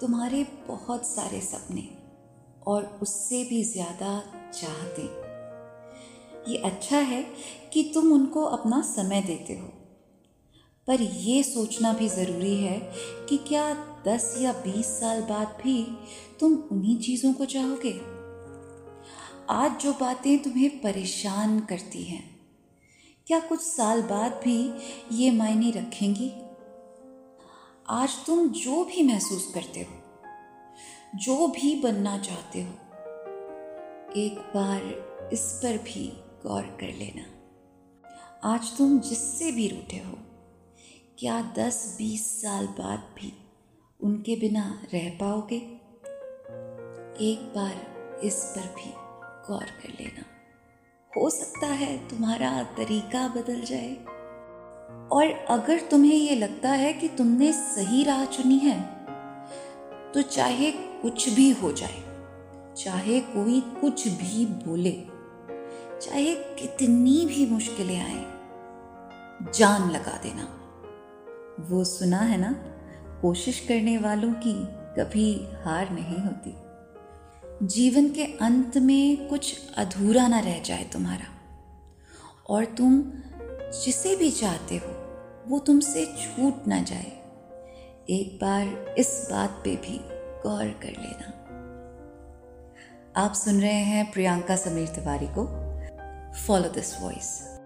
तुम्हारे बहुत सारे सपने और उससे भी ज़्यादा चाहते। ये अच्छा है कि तुम उनको अपना समय देते हो। पर यह सोचना भी ज़रूरी है कि क्या दस या बीस साल बाद भी तुम उन्हीं चीज़ों को चाहोगे? आज जो बातें तुम्हें परेशान करती हैं, क्या कुछ साल बाद भी ये मायने रखेंगी? आज तुम जो भी महसूस करते हो, जो भी बनना चाहते हो, एक बार इस पर भी गौर कर लेना। आज तुम जिससे भी रूठे हो, क्या दस बीस साल बाद भी उनके बिना रह पाओगे? एक बार इस पर भी गौर कर लेना। हो सकता है तुम्हारा तरीका बदल जाए। और अगर तुम्हें ये लगता है कि तुमने सही राह चुनी है तो चाहे कुछ भी हो जाए, चाहे कोई कुछ भी बोले, चाहे कितनी भी मुश्किलें आए, जान लगा देना। वो सुना है ना, कोशिश करने वालों की कभी हार नहीं होती। जीवन के अंत में कुछ अधूरा ना रह जाए तुम्हारा, और तुम जिसे भी चाहते हो, वो तुमसे छूट ना जाए। एक बार इस बात पे भी गौर कर लेना। आप सुन रहे हैं प्रियंका समीर तिवारी को। Follow this voice